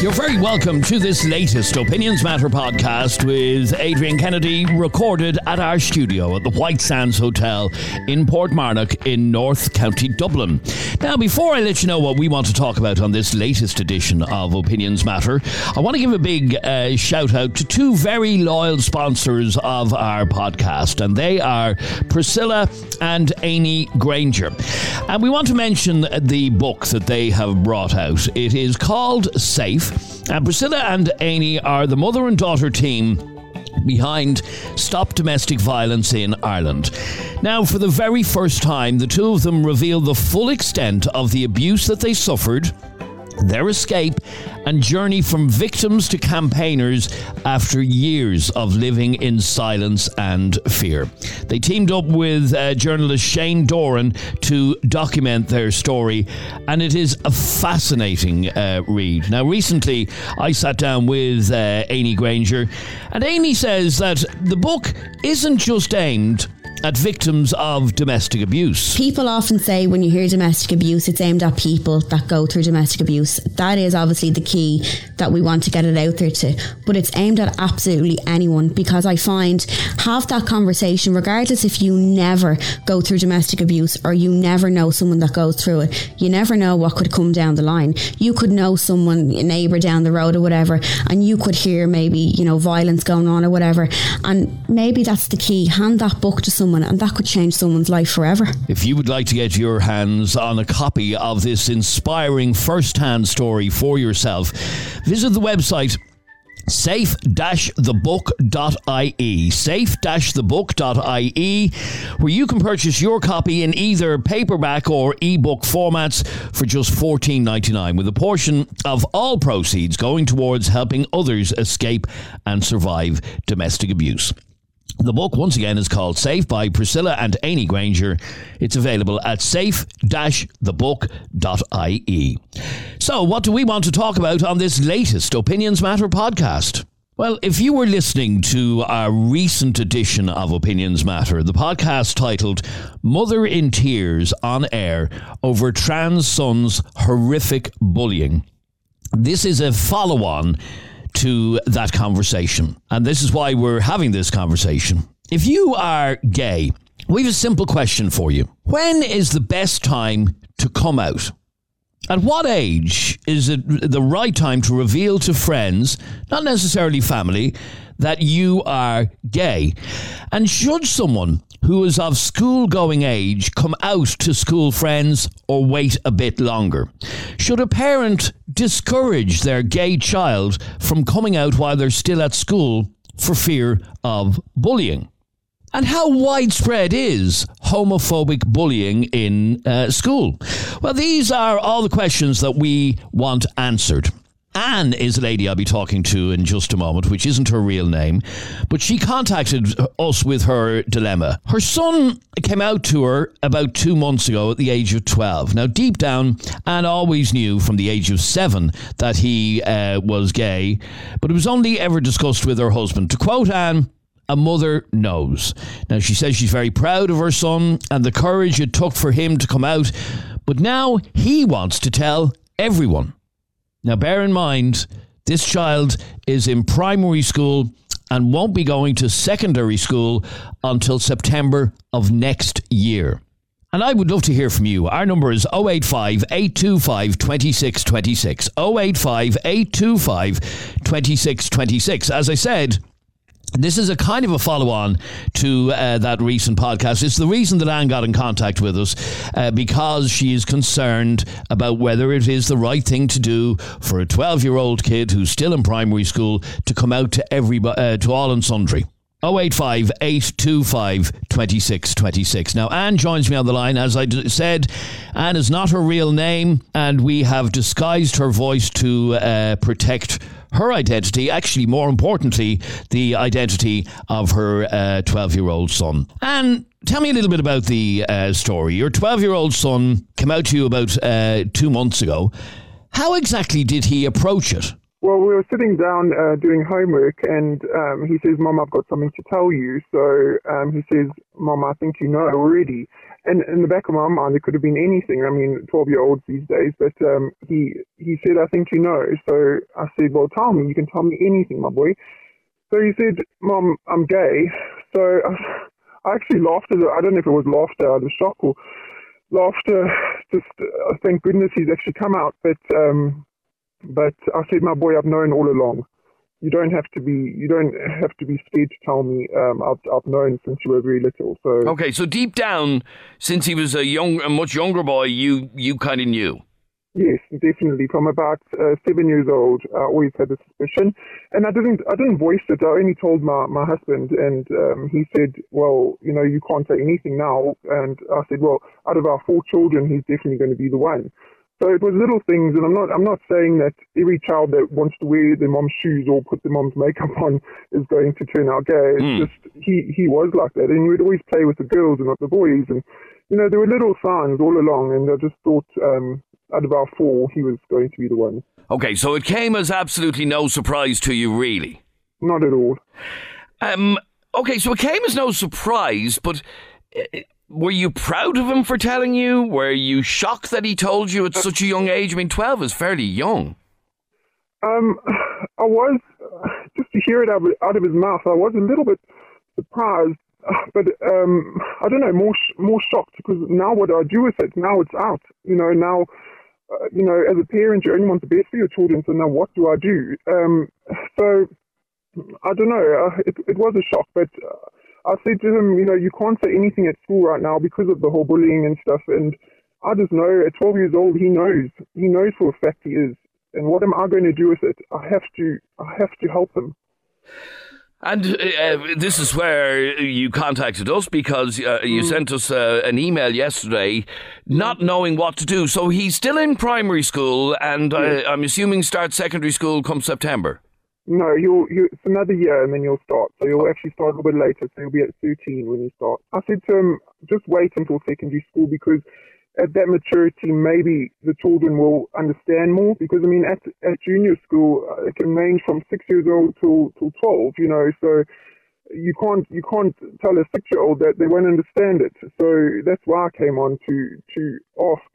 You're very welcome to this latest Opinions Matter podcast with Adrian Kennedy, recorded at our studio at the White Sands Hotel in Portmarnock in North County Dublin. Now, before I let you know what we want to talk about on this latest edition of Opinions Matter, I want to give a big uh, shout out to two very loyal sponsors of our podcast, and they are Priscilla and Amy Granger. And we want to mention the book that they have brought out. It is called Safe. And Priscilla and Amy are the mother and daughter team behind Stop Domestic Violence in Ireland. Now, for the very first time, the two of them reveal the full extent of the abuse that they suffered their escape and journey from victims to campaigners after years of living in silence and fear. They teamed up with uh, journalist Shane Doran to document their story, and it is a fascinating uh, read. Now, recently I sat down with uh, Amy Granger, and Amy says that the book isn't just aimed at victims of domestic abuse. People often say when you hear domestic abuse, it's aimed at people that go through domestic abuse. That is obviously the key that we want to get it out there to. But it's aimed at absolutely anyone because I find have that conversation, regardless if you never go through domestic abuse or you never know someone that goes through it. You never know what could come down the line. You could know someone, a neighbour down the road or whatever, and you could hear maybe, you know, violence going on or whatever. And maybe that's the key. Hand that book to someone someone, and that could change someone's life forever. If you would like to get your hands on a copy of this inspiring first hand story for yourself, visit the website safe-thebook.ie safe-thebook.ie where you can purchase your copy in either paperback or ebook formats for just $14.99 with a portion of all proceeds going towards helping others escape and survive domestic abuse the book, once again, is called Safe by Priscilla and Amy Granger. It's available at safe-thebook.ie. So, what do we want to talk about on this latest Opinions Matter podcast? Well, if you were listening to our recent edition of Opinions Matter, the podcast titled Mother in Tears on Air over trans son's horrific bullying, this is a follow on to that conversation. And this is why we're having this conversation. If you are gay, we have a simple question for you. When is the best time to come out? At what age is it the right time to reveal to friends, not necessarily family, that you are gay? And should someone who is of school going age come out to school friends or wait a bit longer? Should a parent discourage their gay child from coming out while they're still at school for fear of bullying? And how widespread is homophobic bullying in uh, school? Well, these are all the questions that we want answered. Anne is a lady I'll be talking to in just a moment, which isn't her real name, but she contacted us with her dilemma. Her son came out to her about two months ago at the age of 12. Now, deep down, Anne always knew from the age of seven that he uh, was gay, but it was only ever discussed with her husband. To quote Anne, a mother knows. Now, she says she's very proud of her son and the courage it took for him to come out, but now he wants to tell everyone. Now, bear in mind, this child is in primary school and won't be going to secondary school until September of next year. And I would love to hear from you. Our number is 085 825 2626. 085 825 2626. As I said, this is a kind of a follow on to uh, that recent podcast. It's the reason that Anne got in contact with us uh, because she is concerned about whether it is the right thing to do for a 12 year old kid who's still in primary school to come out to everybody, uh, to all and sundry. 085 825 2626. Now, Anne joins me on the line. As I d- said, Anne is not her real name, and we have disguised her voice to uh, protect her identity, actually, more importantly, the identity of her 12 uh, year old son. And tell me a little bit about the uh, story. Your 12 year old son came out to you about uh, two months ago. How exactly did he approach it? Well, we were sitting down uh, doing homework, and um, he says, "Mom, I've got something to tell you." So um, he says, "Mom, I think you know already." And in the back of my mind, it could have been anything. I mean, twelve-year-olds these days. But um, he he said, "I think you know." So I said, "Well, tell me. You can tell me anything, my boy." So he said, "Mom, I'm gay." So I, actually laughed at it. I don't know if it was laughter of shock or laughter. Just uh, thank goodness he's actually come out, but. Um, but I said, my boy, I've known all along. You don't have to be. You don't have to be scared to tell me. Um, I've, I've known since you were very little. So okay. So deep down, since he was a young, a much younger boy, you you kind of knew. Yes, definitely. From about uh, seven years old, I always had a suspicion, and I didn't. I didn't voice it. I only told my my husband, and um, he said, "Well, you know, you can't say anything now." And I said, "Well, out of our four children, he's definitely going to be the one." So it was little things, and I'm not I'm not saying that every child that wants to wear their mom's shoes or put their mom's makeup on is going to turn out gay. It's mm. just he he was like that, and he would always play with the girls and not the boys, and you know there were little signs all along, and I just thought um, out of our four, he was going to be the one. Okay, so it came as absolutely no surprise to you, really. Not at all. Um. Okay, so it came as no surprise, but. Uh, were you proud of him for telling you? Were you shocked that he told you at such a young age? I mean, 12 is fairly young. Um, I was, just to hear it out of, his mouth, I was a little bit surprised, but um, I don't know, more more shocked because now what I do with it? Now it's out. You know, now, uh, you know, as a parent, you only want the best for your children, so now what do I do? Um, so, I don't know, uh, it, it was a shock, but. Uh, I said to him, you know, you can't say anything at school right now because of the whole bullying and stuff. And I just know at 12 years old, he knows. He knows for a fact he is. And what am I going to do with it? I have to. I have to help him. And uh, this is where you contacted us because uh, you mm. sent us uh, an email yesterday, not knowing what to do. So he's still in primary school, and uh, I'm assuming starts secondary school come September. No, you'll, you, it's another year and then you'll start. So you'll actually start a little bit later. So you'll be at 13 when you start. I said to him, just wait until secondary school because at that maturity, maybe the children will understand more. Because I mean, at at junior school, uh, it can range from six years old to to 12. You know, so you can't you can't tell a six year old that they won't understand it. So that's why I came on to to ask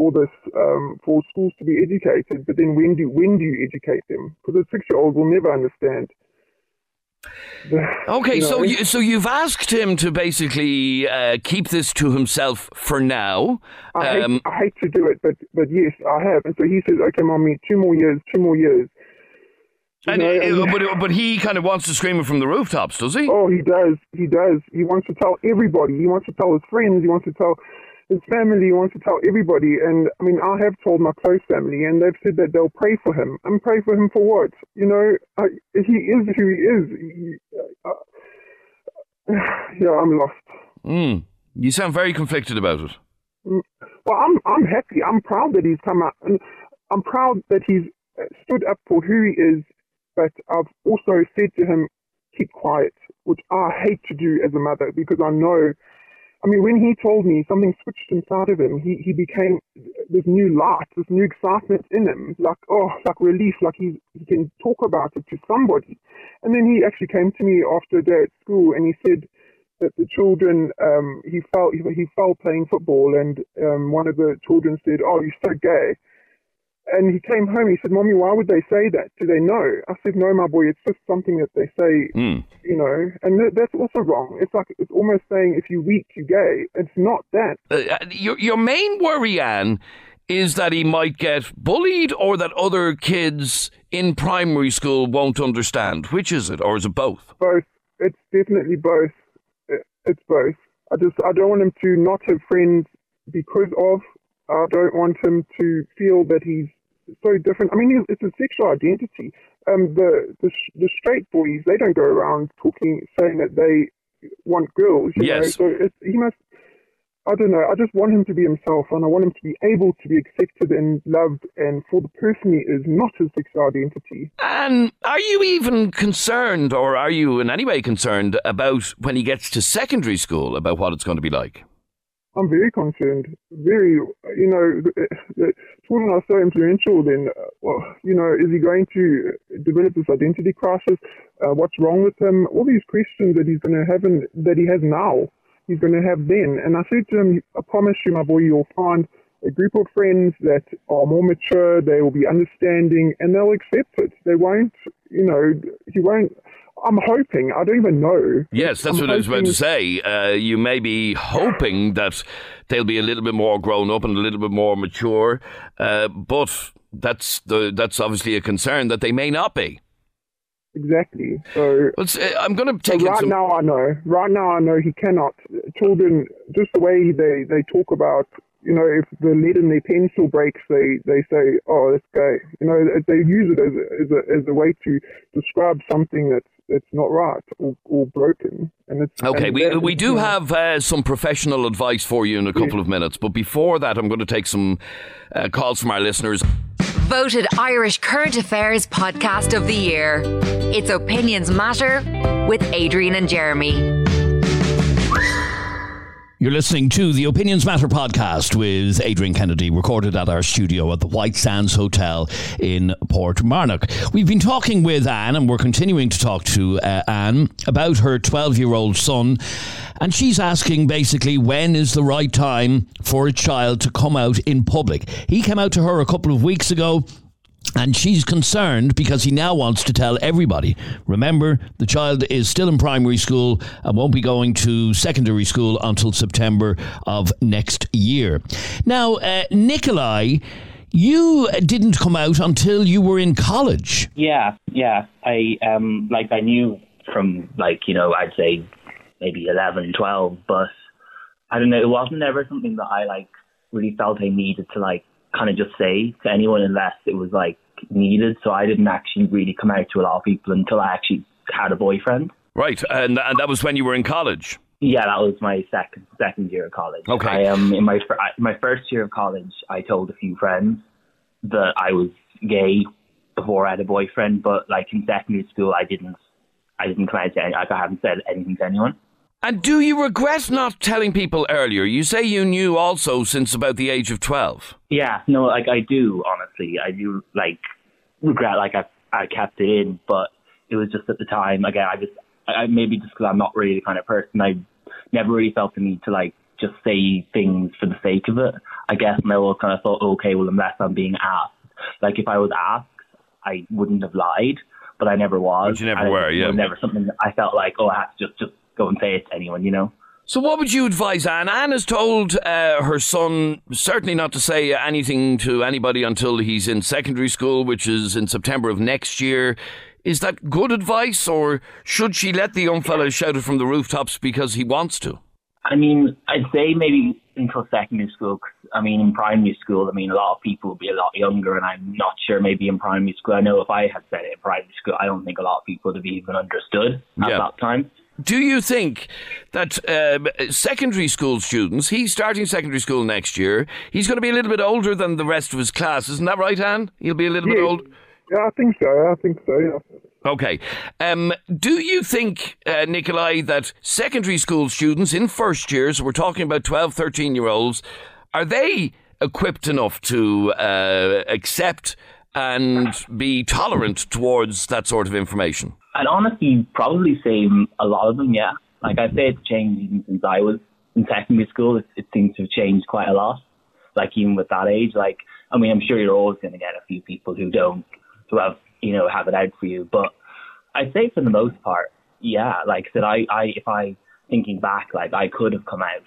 for this um, for schools to be educated. But then when do when do you educate them? Because a six year old will never understand. okay, you know, so you, so you've asked him to basically uh, keep this to himself for now. I, um, hate, I hate to do it, but but yes, I have. And so he says, "Okay, mommy, two more years, two more years." And, know, and, but but he kind of wants to scream it from the rooftops, does he? Oh, he does. He does. He wants to tell everybody. He wants to tell his friends. He wants to tell his family wants to tell everybody, and I mean, I have told my close family, and they've said that they'll pray for him. And pray for him for what? You know, I, he is who he is. He, uh, yeah, I'm lost. Mm. You sound very conflicted about it. Mm. Well, I'm I'm happy. I'm proud that he's come out, and I'm proud that he's stood up for who he is. But I've also said to him, keep quiet, which I hate to do as a mother because I know I mean, when he told me something switched inside of him, he, he became this new light, this new excitement in him, like, oh, like relief, like he, he can talk about it to somebody. And then he actually came to me after a day at school and he said that the children, um, he fell, he, he fell playing football and um, one of the children said, oh, you're so gay. And he came home. He said, "Mommy, why would they say that? Do they know?" I said, "No, my boy. It's just something that they say, mm. you know." And th- that's also wrong. It's like it's almost saying if you're weak, you're gay. It's not that. Uh, uh, your your main worry, Anne, is that he might get bullied, or that other kids in primary school won't understand. Which is it, or is it both? Both. It's definitely both. It's both. I just I don't want him to not have friends because of. I don't want him to feel that he's so different. I mean, it's a sexual identity. Um, the, the the straight boys they don't go around talking saying that they want girls. You yes. Know? So he must. I don't know. I just want him to be himself, and I want him to be able to be accepted and loved, and for the person he is, not his sexual identity. And are you even concerned, or are you in any way concerned about when he gets to secondary school about what it's going to be like? I'm very concerned. Very, you know, the, the children are so influential. Then, uh, well, you know, is he going to develop this identity crisis? Uh, what's wrong with him? All these questions that he's going to have in, that he has now, he's going to have then. And I said to him, I promise you, my boy, you'll find a group of friends that are more mature. They will be understanding, and they'll accept it. They won't, you know, he won't I'm hoping. I don't even know. Yes, that's I'm what. I was about to say. Uh, you may be hoping that they'll be a little bit more grown up and a little bit more mature, uh, but that's the that's obviously a concern that they may not be. Exactly. So uh, I'm going to take so right some... now. I know. Right now, I know he cannot. Children, just the way they they talk about you know, if the lead in their pencil breaks, they, they say, oh, this guy, you know, they use it as a, as a, as a way to describe something that's, that's not right or, or broken. And it's okay. And we we do have uh, some professional advice for you in a couple yes. of minutes, but before that, I'm going to take some uh, calls from our listeners. Voted Irish Current Affairs Podcast of the Year. It's Opinions Matter with Adrian and Jeremy. You're listening to the Opinions Matter podcast with Adrian Kennedy, recorded at our studio at the White Sands Hotel in Portmarnock. We've been talking with Anne, and we're continuing to talk to uh, Anne about her 12 year old son. And she's asking basically when is the right time for a child to come out in public. He came out to her a couple of weeks ago and she's concerned because he now wants to tell everybody. Remember, the child is still in primary school and won't be going to secondary school until September of next year. Now, uh, Nikolai, you didn't come out until you were in college. Yeah, yeah. I um like I knew from like you know I'd say maybe 11, 12, but I don't know. It wasn't ever something that I like really felt I needed to like kind of just say to anyone unless it was like needed. So I didn't actually really come out to a lot of people until I actually had a boyfriend. Right, and and that was when you were in college. Yeah, that was my second second year of college. Okay. I um in my my first year of college, I told a few friends that I was gay before I had a boyfriend, but like in secondary school, I didn't I didn't come out to any, like I haven't said anything to anyone. And do you regret not telling people earlier? You say you knew also since about the age of 12. Yeah, no, like I do, honestly. I do, like, regret, like, I, I kept it in, but it was just at the time, again, I just, I, maybe just because I'm not really the kind of person, I never really felt the need to, like, just say things for the sake of it. I guess, and I always kind of thought, okay, well, unless I'm being asked. Like, if I was asked, I wouldn't have lied, but I never was. But you never were, yeah. It was never something that I felt like, oh, I had to just, just go and say it to anyone, you know? So, what would you advise Anne? Anne has told uh, her son certainly not to say anything to anybody until he's in secondary school, which is in September of next year. Is that good advice, or should she let the young fella shout it from the rooftops because he wants to? I mean, I'd say maybe until secondary school. Cause, I mean, in primary school, I mean, a lot of people would be a lot younger, and I'm not sure maybe in primary school. I know if I had said it in primary school, I don't think a lot of people would have even understood at yeah. that time. Do you think that um, secondary school students, he's starting secondary school next year, he's going to be a little bit older than the rest of his class, isn't that right, Anne? He'll be a little yeah. bit old. Yeah, I think so. I think so. Yeah. Okay. Um, do you think, uh, Nikolai, that secondary school students in first years, we're talking about 12, 13 year olds, are they equipped enough to uh, accept and be tolerant towards that sort of information? I'd honestly probably say a lot of them, yeah. Like I'd say it's changed even since I was in secondary school. It, it seems to have changed quite a lot. Like even with that age, like I mean, I'm sure you're always going to get a few people who don't, who have you know have it out for you. But I'd say for the most part, yeah. Like I said, I, I if I thinking back, like I could have come out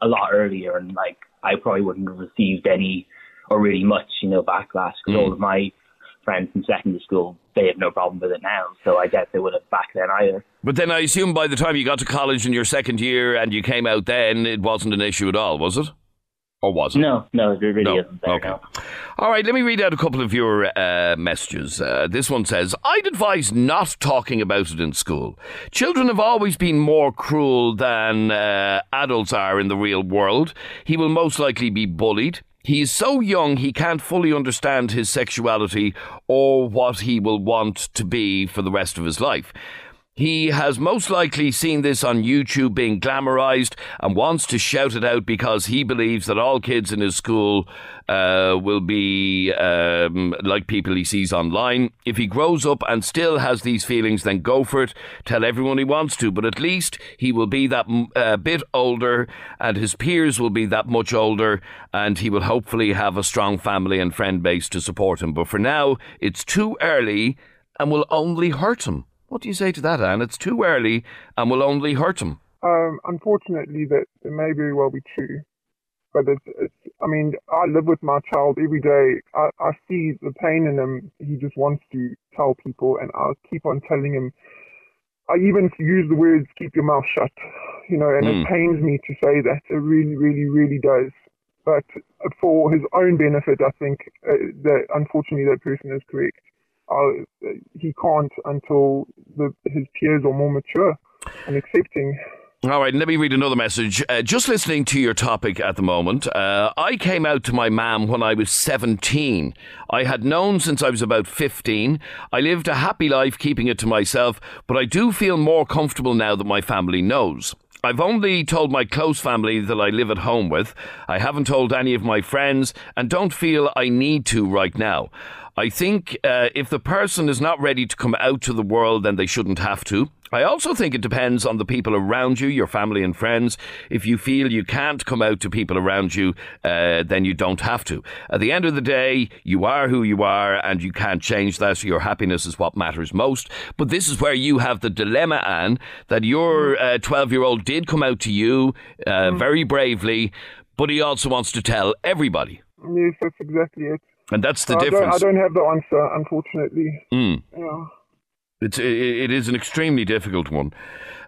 a lot earlier, and like I probably wouldn't have received any or really much, you know, backlash because mm. all of my friends from secondary school, they have no problem with it now. So I guess they would have back then either. But then I assume by the time you got to college in your second year and you came out then, it wasn't an issue at all, was it? Or was it? No, no, it really no. isn't there, okay. no. All right, let me read out a couple of your uh, messages. Uh, this one says, I'd advise not talking about it in school. Children have always been more cruel than uh, adults are in the real world. He will most likely be bullied. He is so young he can't fully understand his sexuality or what he will want to be for the rest of his life. He has most likely seen this on YouTube being glamorized and wants to shout it out because he believes that all kids in his school uh, will be um, like people he sees online. If he grows up and still has these feelings, then go for it. Tell everyone he wants to, but at least he will be that uh, bit older and his peers will be that much older and he will hopefully have a strong family and friend base to support him. But for now, it's too early and will only hurt him. What do you say to that, Anne? It's too early and will only hurt him. Um, unfortunately, that it may very well be true. But it's, it's, I mean, I live with my child every day. I, I see the pain in him. He just wants to tell people, and I'll keep on telling him. I even use the words "keep your mouth shut," you know, and mm. it hmm. pains me to say that. It really, really, really does. But for his own benefit, I think uh, that unfortunately that person is correct uh, he can't until the, his peers are more mature and accepting. All right, let me read another message. Uh, just listening to your topic at the moment, uh, I came out to my mam when I was 17. I had known since I was about 15. I lived a happy life keeping it to myself, but I do feel more comfortable now that my family knows. I've only told my close family that I live at home with. I haven't told any of my friends and don't feel I need to right now. I think uh, if the person is not ready to come out to the world, then they shouldn't have to. I also think it depends on the people around you, your family and friends. If you feel you can't come out to people around you, uh, then you don't have to. At the end of the day, you are who you are and you can't change that. So your happiness is what matters most. But this is where you have the dilemma, Anne, that your 12 uh, year old did come out to you uh, mm. very bravely, but he also wants to tell everybody. Yes, that's exactly it. And that's the I difference. Don't, I don't have the answer, unfortunately. Mm. Yeah. It's, it, it is an extremely difficult one.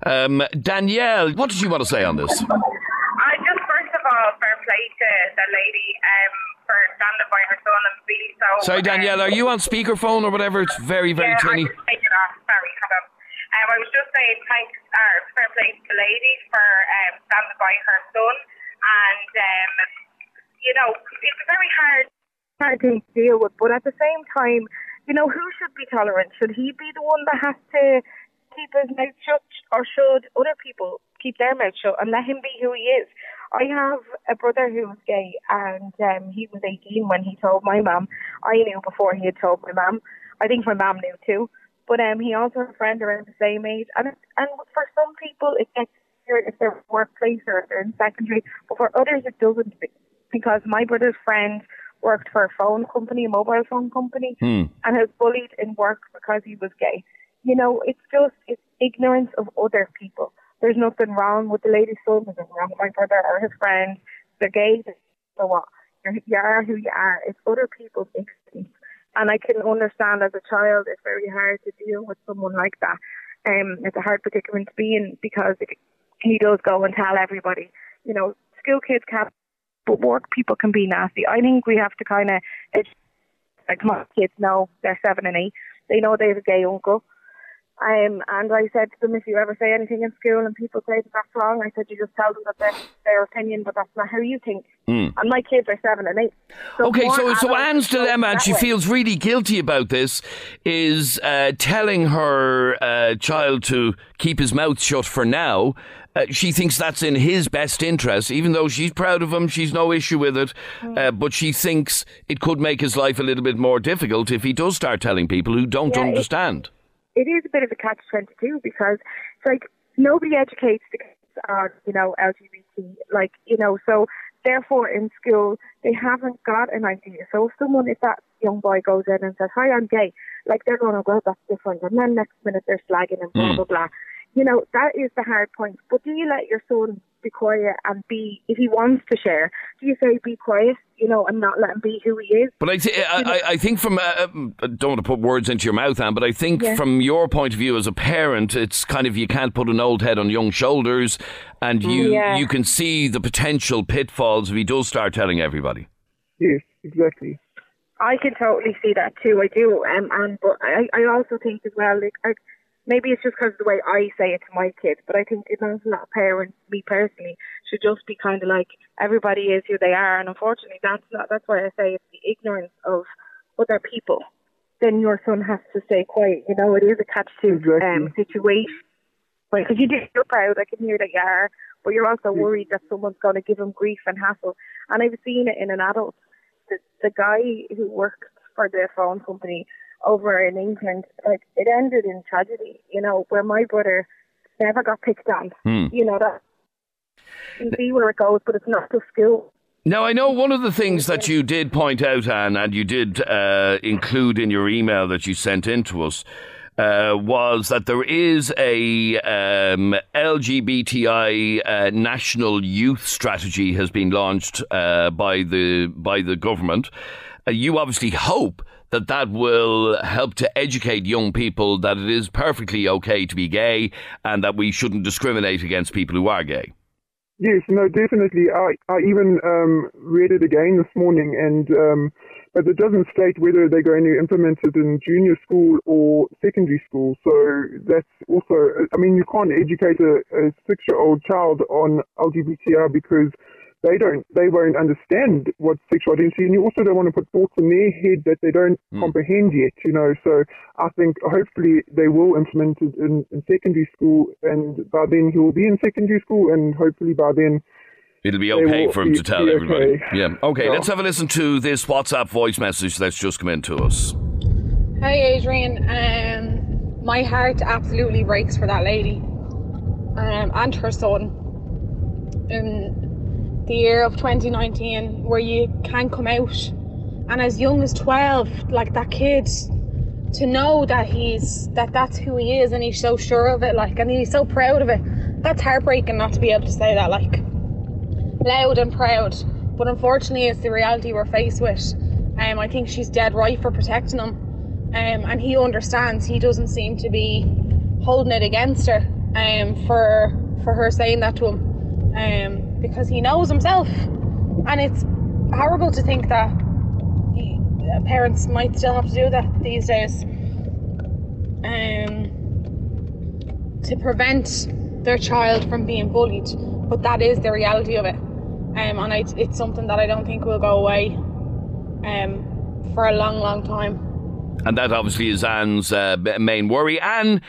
Um, Danielle, what did you want to say on this? I just, first of all, fair play to the lady um, for standing by her son and being so. Sorry, Danielle, um, are you on speakerphone or whatever? It's very, very yeah, tiny. I take it off. Sorry, hold on. Um, I was just saying thanks, uh, fair play to the lady for um, standing by her son. And, um, you know, it's very hard hard thing to deal with. But at the same time, you know, who should be tolerant? Should he be the one that has to keep his mouth shut, or should other people keep their mouth shut and let him be who he is? I have a brother who was gay, and um, he was 18 when he told my mum. I knew before he had told my mum. I think my mum knew too. But um, he also had a friend around the same age, and and for some people it gets if they're workplace or if they're in secondary, but for others it doesn't. Because my brother's friend worked for a phone company, a mobile phone company, hmm. and was bullied in work because he was gay. You know, it's just it's ignorance of other people. There's nothing wrong with the lady's son. There's nothing wrong with my brother or his friend. They're gay. So what? You're, you are who you are. It's other people's ignorance. And I can understand as a child, it's very hard to deal with someone like that. Um, it's a hard predicament to be in because it, he does go and tell everybody. You know, school kids can't but work people can be nasty. I think we have to kind of, like my kids know they're seven and eight. They know they have a gay uncle. Um, and I said to them, if you ever say anything in school and people say that that's wrong, I said you just tell them that that's their opinion, but that's not how you think. Mm. And my kids are seven and eight. So okay, so so Anne's dilemma, and she way. feels really guilty about this, is uh, telling her uh, child to keep his mouth shut for now, uh, she thinks that's in his best interest, even though she's proud of him, she's no issue with it. Mm. Uh, but she thinks it could make his life a little bit more difficult if he does start telling people who don't yeah, understand. It, it is a bit of a catch 22 because it's like nobody educates the kids on, you know, LGBT. Like, you know, so therefore in school they haven't got an idea. So if someone, if that young boy goes in and says, Hi, I'm gay, like they're going, to go, that's different. And then next minute they're slagging and blah, mm. blah, blah you know, that is the hard point. But do you let your son be quiet and be, if he wants to share, do you say be quiet, you know, and not let him be who he is? But I, th- I, I, think from, uh, um, I don't want to put words into your mouth, Anne, but I think yeah. from your point of view as a parent, it's kind of you can't put an old head on young shoulders and you, yeah. you can see the potential pitfalls if he does start telling everybody. Yes, exactly. I can totally see that too. I do, um, and but I, I also think as well, like, I, maybe it's just because of the way I say it to my kids, but I think it a lot of parents, me personally, should just be kind of like everybody is who they are, and unfortunately, that's not. That's why I say it's the ignorance of other people. then your son has to stay quiet. You know, it is a catch two Exactly. um, situation. Because you do, you're proud, I can hear that you are, but you're also worried that someone's going to give him grief and hassle. And I've seen it in an adult. The, the guy who works for the phone company over in England, like it ended in tragedy. You know, where my brother never got picked on. Hmm. You know that. You see where it goes, but it's not the school. Now, I know one of the things that you did point out, Anne, and you did uh, include in your email that you sent in to us, uh, was that there is a um, LGBTI uh, national youth strategy has been launched uh, by the by the government. Uh, you obviously hope that that will help to educate young people that it is perfectly okay to be gay and that we shouldn't discriminate against people who are gay. Yes, no, definitely. I, I even um, read it again this morning, and um, but it doesn't state whether they're going to implement it in junior school or secondary school. So that's also, I mean, you can't educate a, a six-year-old child on LGBTI because they don't, they won't understand what sexual identity, and you also don't want to put thoughts in their head that they don't comprehend yet. You know, so I think hopefully they will implement it in, in secondary school, and by then he will be in secondary school, and hopefully by then. It'll be okay for him be- to tell be everybody. okay. Yeah. Okay, Yeah. let's have a listen to this WhatsApp voice message that's just come in to us. Hi, Adrian. Um, my heart absolutely breaks for that lady um, and her son. In the year of 2019, where you can come out, and as young as 12, like that kid, to know that he's that that's who he is, and he's so sure of it, like, and he's so proud of it. That's heartbreaking not to be able to say that, like, loud and proud. But unfortunately, it's the reality we're faced with. Um, I think she's dead right for protecting him um, and he understands. He doesn't seem to be holding it against her um, for for her saying that to him um, because he knows himself, and it's horrible to think that he, uh, parents might still have to do that these days um, to prevent their child from being bullied. But that is the reality of it, um, and I, it's something that I don't think will go away um, for a long, long time. And that obviously is Anne's uh, main worry. Anne,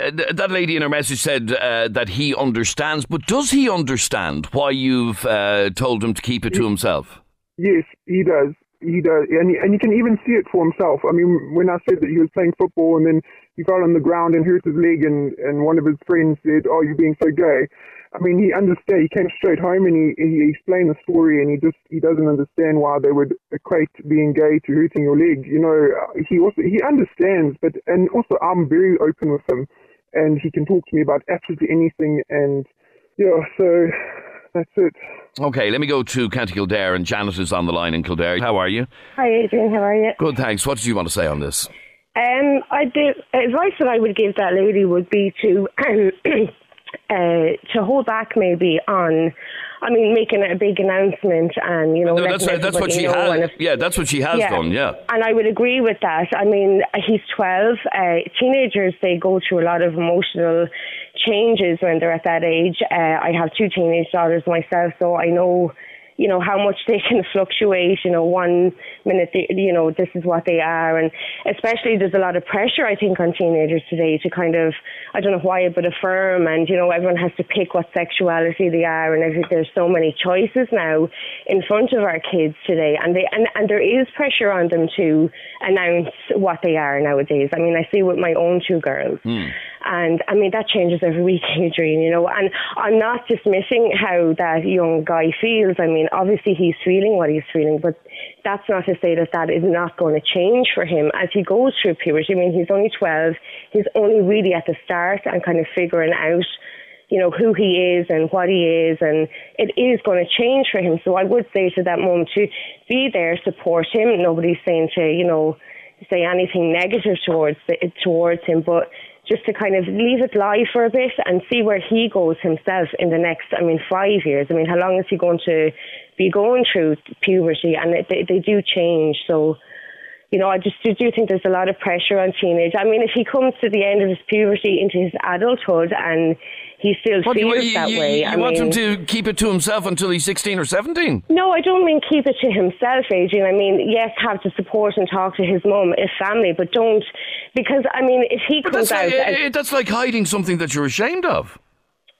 uh, th- that lady in her message said uh, that he understands, but does he understand why you've uh, told him to keep it to himself? Yes, he does. He does, and and you can even see it for himself. I mean, when I said that he was playing football and then he fell on the ground and hurt his leg, and and one of his friends said, "Oh, you're being so gay." I mean, he understood. He came straight home and he he explained the story, and he just he doesn't understand why they would equate being gay to hurting your leg. You know, he also he understands, but and also I'm very open with him, and he can talk to me about absolutely anything, and yeah, so that's it. Okay, let me go to County Kildare, and Janet is on the line in Kildare. How are you? Hi, Adrian. How are you? Good, thanks. What did you want to say on this? Um, I do, advice that I would give that lady would be to uh, to hold back maybe on. I mean, making a big announcement and you know. No, that's that's what she has. if- Yeah, that's what she has done. Yeah. and I would agree with that. I mean, he's 12. Uh, teenagers, they go through a lot of emotional changes when they're at that age. Uh, I have two teenage daughters myself, so I know, you know, how much they can fluctuate. You know, one minute, they, you know, this is what they are. And especially there's a lot of pressure, I think, on teenagers today to kind of, I don't know why, but affirm. And, you know, everyone has to pick what sexuality they are. And there's so many choices now in front of our kids today. And, they, and, and there is pressure on them to announce what they are nowadays. I mean, I see with my own two girls. Hmm. And I mean, that changes every week, Adrian, you know. And I'm not dismissing how that young guy feels. I mean, obviously he's feeling what he's feeling, but that's not to say that that is not going to change for him as he goes through puberty. I mean, he's only 12. He's only really at the start and kind of figuring out, you know, who he is and what he is. And it is going to change for him. So I would say to that mum to be there, support him. Nobody's saying to, you know, say anything negative towards towards him, but just to kind of leave it lie for a bit and see where he goes himself in the next, I mean, five years. I mean, how long is he going to be going through puberty? And it, they, they do change. So, you know, I just do think there's a lot of pressure on teenage. I mean, if he comes to the end of his puberty into his adulthood and he still What, feels you, that you- way. you I want mean, him to keep it to himself until he's 16 or 17? No, I don't mean keep it to himself, Adrian. I mean, yes, have to support and talk to his mum, his family, but don't because I mean, if he But comes that's, out, like, as, that's like hiding something that you're ashamed of.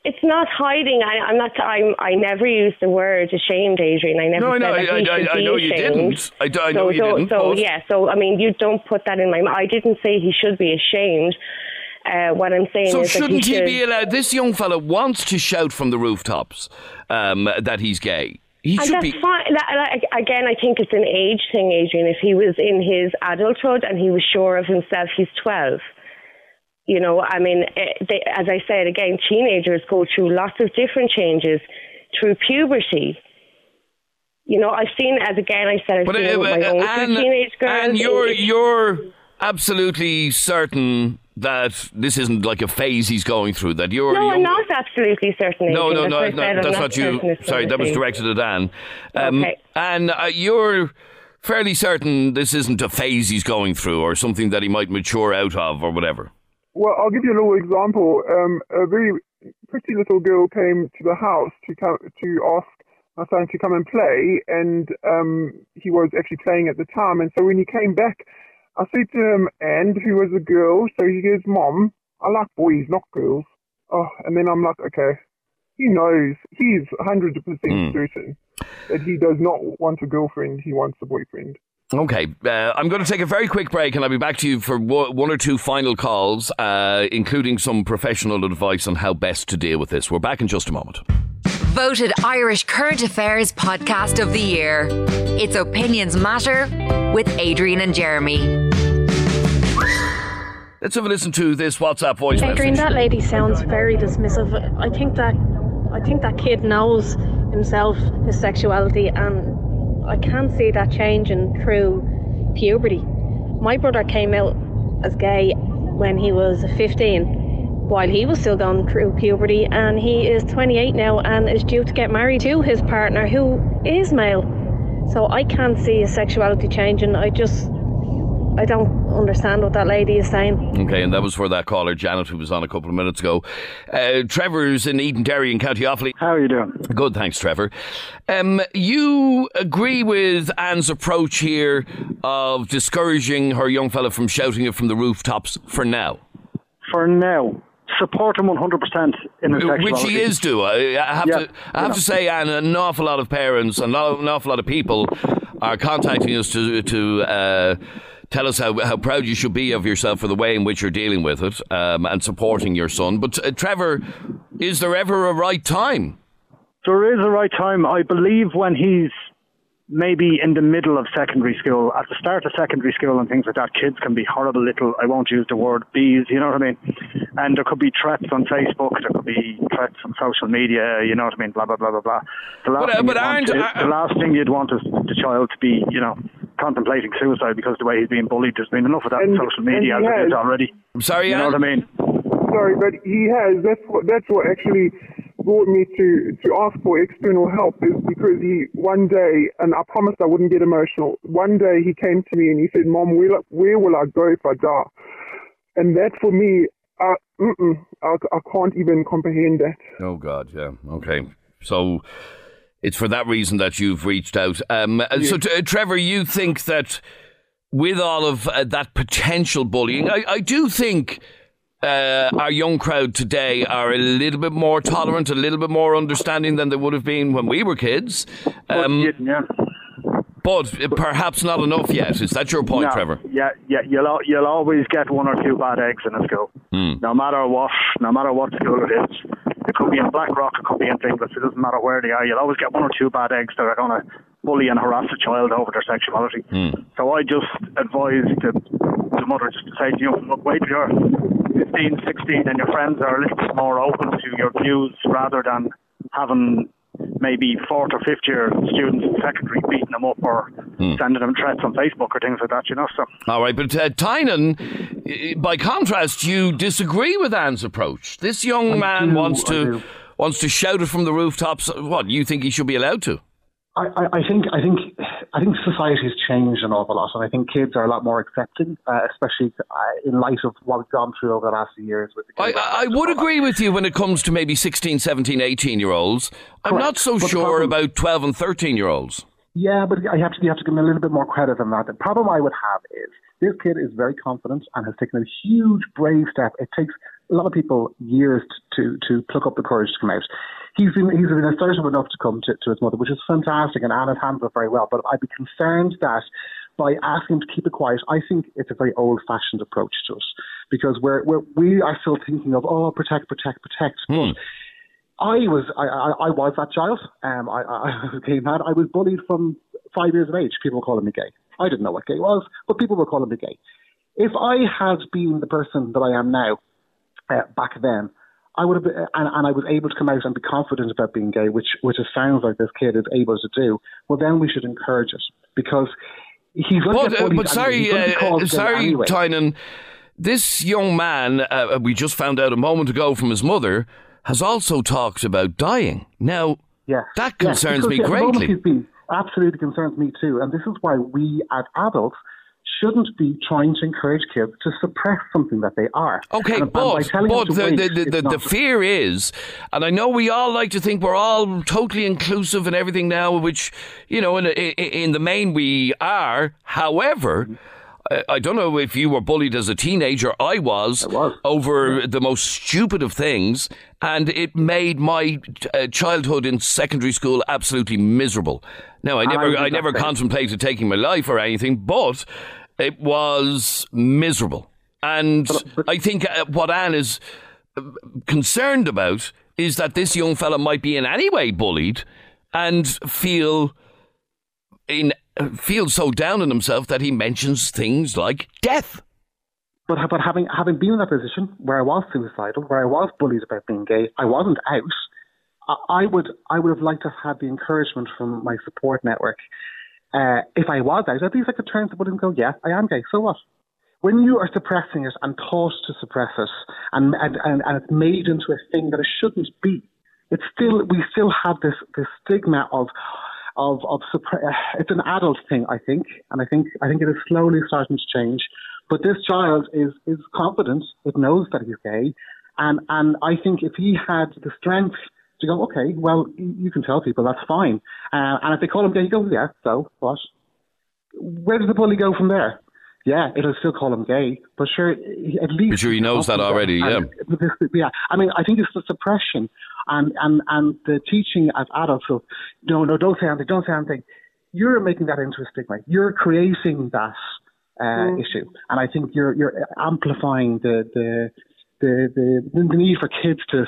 it's not hiding. I, I'm not. I'm, I never used the word ashamed, Adrian. I never No, said know, that I- he I- should I be know you ashamed. didn't. I know so, you so, didn't, So but- yeah. So I mean, you don't put that in my. I didn't say he should be ashamed. Uh, what I'm saying So is that shouldn't he, he be allowed? This young fella wants to shout from the rooftops um, that he's gay. He And should that's be. fine. Again, I think it's an age thing, Adrian. If he was in his adulthood and he was sure of himself, he's 12. You know, I mean, eh, they, as I said, again, teenagers go through lots of different changes through puberty. You know, I've seen, as again, I said, I've But, seen it with my own and, teenage girls. and you're you're absolutely certain that this isn't like a phase he's going through. That you're. no, you're I'm not absolutely certain. No, no, Adrian. no, That's no what I said, I'm that's not not you. Sorry, that was directed at Anne. Um, Okay. And uh, you're fairly certain this isn't a phase he's going through or something that he might mature out of or whatever. Well, I'll give you a little example. Um, a very pretty little girl came to the house to come to ask my son to come and play, and um, he was actually playing at the time. And so when he came back, I said to him, "And who was a girl?" So he goes, "Mom, I like boys, not girls." Oh, and then I'm like, "Okay." He knows. He's 100% Hmm. certain that he does not want a girlfriend. He wants a boyfriend. Okay, uh, I'm going to take a very quick break and I'll be back to you for one or two final calls, uh, including some professional advice on how best to deal with this. We're back in just a moment. Voted Irish Current Affairs Podcast of the Year. It's Opinions Matter with Adrian and Jeremy. Let's have a listen to this WhatsApp voice Adrian, message. that lady sounds very dismissive. I think that I think that kid knows himself, his sexuality, and I can't see that changing through puberty. My brother came out as gay when he was 15, while he was still going through puberty, and he is 28 now and is due to get married to his partner, who is male. So I can't see his sexuality changing. I just I don't understand what that lady is saying. Okay, and that was for that caller, Janet, who was on a couple of minutes ago. Uh, Trevor's in Edenderry in County Offaly. How are you doing? Good, thanks, Trevor. Um, you agree with Anne's approach here of discouraging her young fella from shouting it from the rooftops for now? For now, support him 100% in his sexuality. Which he is do. I, I have Yeah, to. I have yeah. to say, Anne, an awful lot of parents and an awful lot of people are contacting us to to uh, tell us how, how proud you should be of yourself for the way in which you're dealing with it um, and supporting your son. But uh, Trevor, is there ever a right time? There is a right time. I believe when he's maybe in the middle of secondary school, at the start of secondary school and things like that, kids can be horrible little, I won't use the word bees, you know what I mean? And there could be threats on Facebook, there could be threats on social media, you know what I mean? Blah, blah, blah, blah, blah. The last, But, uh, thing, but aren't- uh, the last thing you'd want is the child to be, you know, contemplating suicide because the way he's being bullied, there's been enough of that And- on social media as he it is already. I'm sorry, You know Anne? what I mean? Sorry, but he has. That's what. That's what actually brought me to to ask for external help is because he one day, and I promised I wouldn't get emotional. One day he came to me and he said, "Mom, where where will I go if I die?" And that for me, uh, I, I can't even comprehend that. Oh God, yeah. Okay, so it's for that reason that you've reached out. Um, uh, So, uh, Trevor, you think that with all of uh, that potential bullying, I, I do think. Uh, our young crowd today are a little bit more tolerant, a little bit more understanding than they would have been when we were kids. Um, yeah. but perhaps not enough yet. Is that your point, No, Trevor? Yeah, yeah. You'll you'll always get one or two bad eggs in a school, Hmm. no matter what, no matter what school it is. It could be in Blackrock, it could be in Finglas. It doesn't matter where they are. You'll always get one or two bad eggs that are going to bully and harass a child over their sexuality. Hmm. So I just advise the, the mother just to say to you, look, wait till you're 15, 16 and your friends are a little bit more open to your views rather than having maybe fourth or fifth year students in secondary beating them up or Hmm. sending them threats on Facebook or things like that, you know. So All right, but uh, Tynan, by contrast, you disagree with Anne's approach. This young man do, wants to wants to shout it from the rooftops. What you think he should be allowed to? I, I, think I think I think society has changed an awful lot, and I think kids are a lot more accepting, uh, especially uh, in light of what we've gone through over the last few years. With the I, I would agree with you when it comes to maybe 16, 17, 18 year olds. I'm Correct. not so But sure problem- about 12 and 13 year olds. Yeah, but I have to, you have to give him a little bit more credit than that. The problem I would have is this kid is very confident and has taken a huge, brave step. It takes a lot of people years to to pluck up the courage to come out. He's been he's been assertive enough to come to, to his mother, which is fantastic, and Anna's handled it very well. But I'd be concerned that by asking him to keep it quiet, I think it's a very old-fashioned approach to it because we're, we're we are still thinking of oh protect, protect, protect. But I was I, I, I was that child. Um, I, I, I was a. I was bullied from five years of age. People were calling me gay. I didn't know what gay was, but people were calling me gay. If I had been the person that I am now uh, back then, I would have been, and, and I was able to come out and be confident about being gay, which which it sounds like this kid is able to do. Well, then we should encourage it because he's going to But, get uh, but sorry, he's going to uh, sorry, anyway. Tynan. This young man, uh, we just found out a moment ago from his mother, has also talked about dying. Now, Yeah. that Yeah, concerns because, me yeah, greatly. been absolutely concerns me too, and this is why we as adults shouldn't be trying to encourage kids to suppress something that they are. Okay, and, and but, them but the, wait, the, the, the, fear is, and I know we all like to think we're all totally inclusive and everything now, which, you know, in, in, in the main we are. However, I- I don't know if you were bullied as a teenager. I was, over the most stupid of things, and it made my uh, childhood in secondary school absolutely miserable. Now, I And I never, I never contemplated taking my life or anything, but it was miserable. And I think uh, what Anne is uh, concerned about is that this young fella might be in any way bullied and feel in uh, feel so down on himself that he mentions things like death. But, but having having been in that position where I was suicidal, where I was bullied about being gay, I wasn't out. I, I would I would have liked to have had the encouragement from my support network. Uh, if I was out, at least I could turn to somebody and go, "Yeah, I am gay. So what?" When you are suppressing it and taught to suppress it, and and, and, and it's made into a thing that it shouldn't be, it's still we still have this this stigma of of of suppre- uh, it's an adult thing, I think, and I think I think it is slowly starting to change. But this child is is confident; it knows that he's gay, and and I think if he had the strength to go, okay, well, you you can tell people that's fine, uh, and if they call him gay, he goes, yeah, so what? Where does the bully go from there? Yeah, it'll still call him gay, but sure, at least But sure, he knows that already, yeah. And this- yeah, I mean, I think it's the suppression and and and the teaching as adults of no, no, don't say anything, don't say anything. You're making that into a stigma. You're creating that uh, Mm. issue, and I think you're you're amplifying the the the the, the need for kids to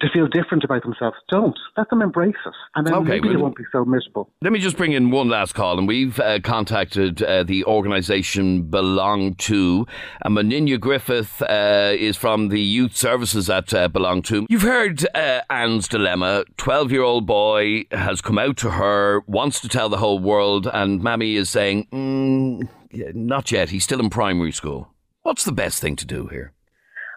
to feel different about themselves. Don't let them embrace it, and then Okay, maybe well- it won't be so miserable. Let me just bring in one last call, and we've uh, contacted uh, the organisation Belong To. And Moninne Griffith uh, is from the youth services at uh, Belong To. You've heard uh, Anne's dilemma. Twelve-year-old boy has come out to her, wants to tell the whole world, and Mammy is saying, mm, "Not yet. He's still in primary school." What's the best thing to do here?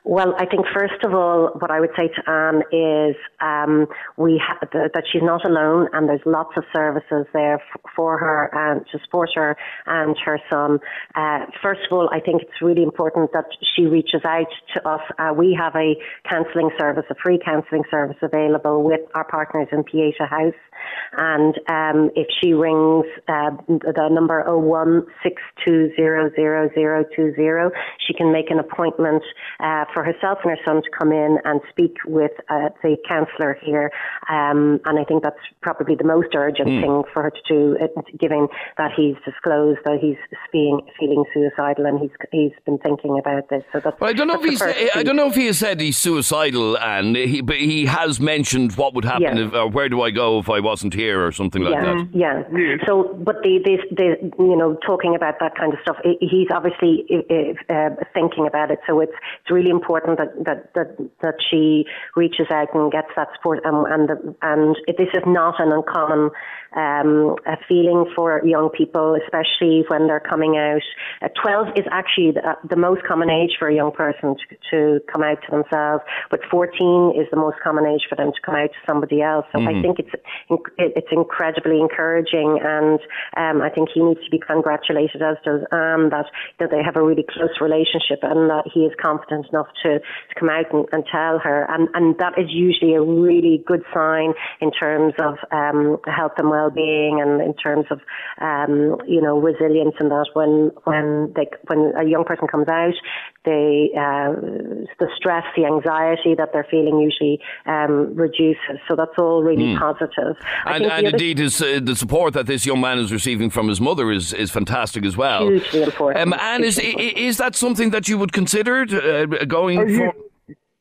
Well, I think first of all, what I would say to Anne is um, we ha- that she's not alone, and there's lots of services there f- for her and to support her and her son. Uh, first of all, I think it's really important that she reaches out to us. Uh, we have a counselling service, a free counselling service available with our partners in Pieta House, and um, if she rings uh, the number 01 she can make an appointment uh, for herself and her son to come in and speak with uh, the counsellor here. Um, and I think that's probably the most urgent Hmm. thing for her to do, uh, given that he's disclosed that he's being, feeling suicidal and he's he's been thinking about this. So that's. Well, I don't know if the he's. I don't know if he has said he's suicidal, and he, but he has mentioned what would happen Yeah. if, or where do I go if I wasn't here, or something like yeah, that. Yeah. So, but the, the, the, you know, talking about that kind of stuff, he's obviously uh, thinking about it. So it's, it's really important important that that that, that she reaches out and gets that support. And, and the, and this is not an uncommon um, a feeling for young people, especially when they're coming out. Uh, 12 is actually the, uh, the, most common age for a young person to, to, come out to themselves, but 14 is the most common age for them to come out to somebody else. So mm-hmm. I think it's it's incredibly encouraging, and um, I think he needs to be congratulated, as does Anne, that, that they have a really close relationship and that he is confident enough to, to come out and, and tell her. And, and that is usually a really good sign in terms of um, health and well well-being and in terms of um, you know resilience and that when when they when a young person comes out they uh, the stress the anxiety that they're feeling usually um, reduces so that's all really mm. positive and, and indeed his, uh, the support that this young man is receiving from his mother is, is fantastic as well hugely important um, and is, is that something that you would consider uh, going oh, for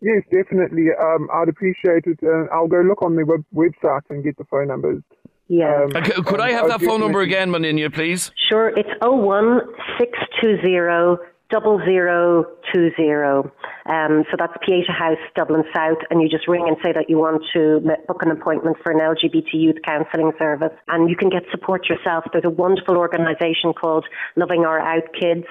Yes, definitely. Um, I'd appreciate it. Uh, I'll go look on the web- website and get the phone numbers. Yeah. Um, could I have that phone number again, Moninne, please? Sure. It's 01620 double zero two zero. Um, so that's Pieta House, Dublin South, and you just ring and say that you want to book an appointment for an LGBT youth counselling service, and you can get support yourself. There's a wonderful organisation called Loving Our Out Kids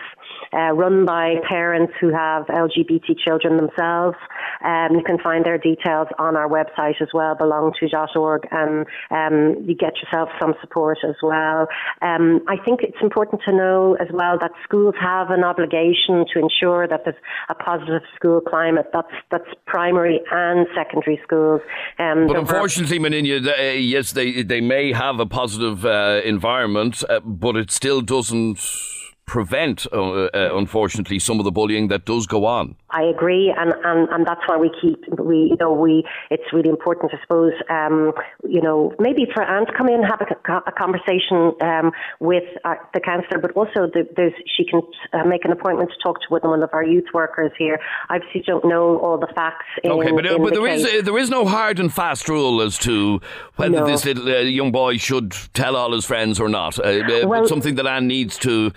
uh, run by parents who have LGBT children themselves. Um, you can find their details on our website as well, belongto.org, and um, you get yourself some support as well. Um, I think it's important to know as well that schools have an obligation to ensure that there's a positive school climate. That's that's primary and secondary schools. Um, but unfortunately, Moninne, uh, yes, they they may have a positive uh, environment, uh, but it still doesn't prevent, uh, uh, unfortunately, some of the bullying that does go on. I agree, and, and, and that's why we keep we you know we it's really important, I suppose. Um, you know, maybe for Anne to come in have a, a conversation um, with uh, the counsellor, but also the, there's she can uh, make an appointment to talk to one of our youth workers here. I obviously don't know all the facts. In, okay, but, uh, but the there is, uh, there is no hard and fast rule as to whether no. this little young boy should tell all his friends or not. well, something that Anne needs to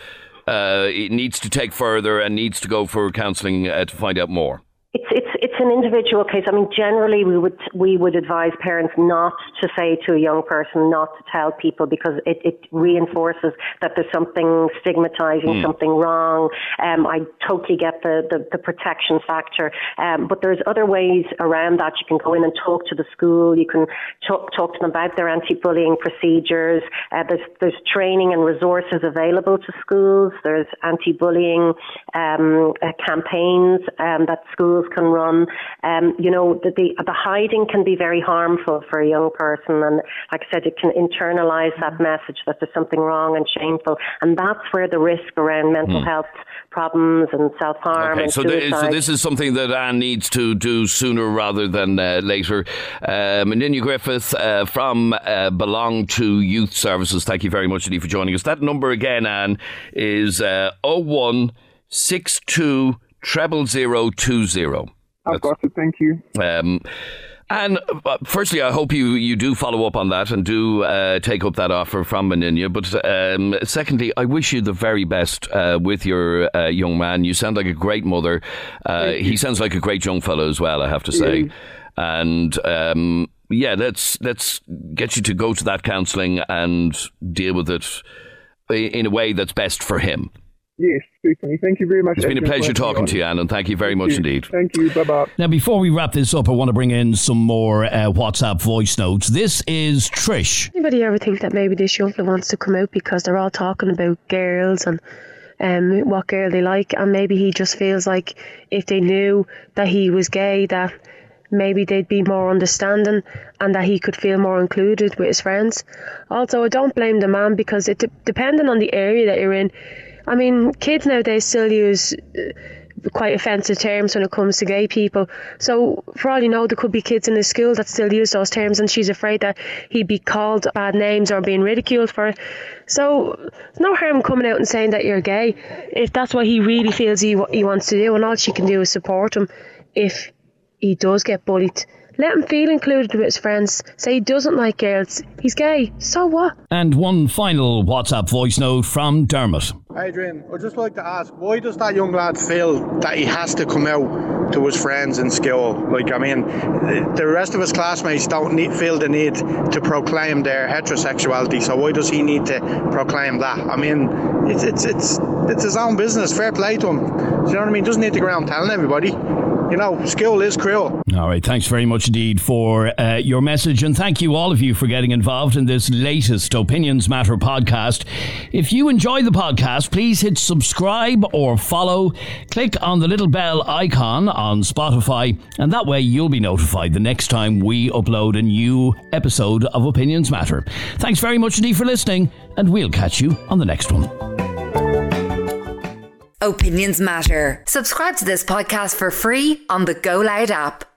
uh, it needs to take further and needs to go for counselling uh, to find out more? It's it's it's an individual case. I mean, generally we would we would advise parents not to say to a young person not to tell people because it, it reinforces that there's something stigmatizing, mm. something wrong. Um, I totally get the the, the protection factor, um, but there's other ways around that. You can go in and talk to the school. You can talk talk to them about their anti-bullying procedures. Uh, there's there's training and resources available to schools. There's anti-bullying um, uh, campaigns um, that schools can run. Um, you know, the, the, the hiding can be very harmful for a young person, and like I said, it can internalize that message that there's something wrong and shameful, and that's where the risk around mental mm. health problems and self harm okay, so, the, so this is something that Anne needs to do sooner rather than uh, later. Uh, Moninne Griffith uh, from uh, Belong to Youth Services, thank you very much indeed for joining us. That number again, Anne, is uh, 0162 treble zero two zero. I've got it. Thank you. Um, and uh, firstly, I hope you, you do follow up on that and do uh, take up that offer from Moninne. But um, secondly, I wish you the very best uh, with your uh, young man. You sound like a great mother. Uh, he sounds like a great young fellow as well, I have to say. And um, yeah, let's let's get you to go to that counselling and deal with it in a way that's best for him. Yes, certainly. Thank you very much. It's been a pleasure talking to you, Anne, and thank you very thank much you. indeed. Thank you. Bye bye. Now, before we wrap this up, I want to bring in some more uh, WhatsApp voice notes. This is Trish. Anybody ever think that maybe this young fella wants to come out because they're all talking about girls and um, what girl they like, and maybe he just feels like if they knew that he was gay, that maybe they'd be more understanding and that he could feel more included with his friends. Also, I don't blame the man because it depending on the area that you're in, I mean, kids nowadays still use uh, quite offensive terms when it comes to gay people. So, for all you know, there could be kids in the school that still use those terms, and she's afraid that he'd be called bad names or being ridiculed for it. So, no harm coming out and saying that you're gay if that's what he really feels he, he wants to do, and all she can do is support him if he does get bullied. Let him feel included with his friends. Say he doesn't like girls. He's gay. So what? And one final WhatsApp voice note from Dermot. Adrian, I'd just like to ask, why does that young lad feel that he has to come out to his friends in school. Like, I mean, the rest of his classmates don't need, feel the need to proclaim their heterosexuality. So why does he need to proclaim that? I mean, it's it's it's it's his own business. Fair play to him. Do you know what I mean? Doesn't need to go around telling everybody you know, skill is cruel. All right. Thanks very much indeed for uh, your message. And thank you, all of you, for getting involved in this latest Opinions Matter podcast. If you enjoy the podcast, please hit subscribe or follow. Click on the little bell icon on Spotify, and that way you'll be notified the next time we upload a new episode of Opinions Matter. Thanks very much indeed for listening, and we'll catch you on the next one. Opinions matter. Subscribe to this podcast for free on the Go Loud app.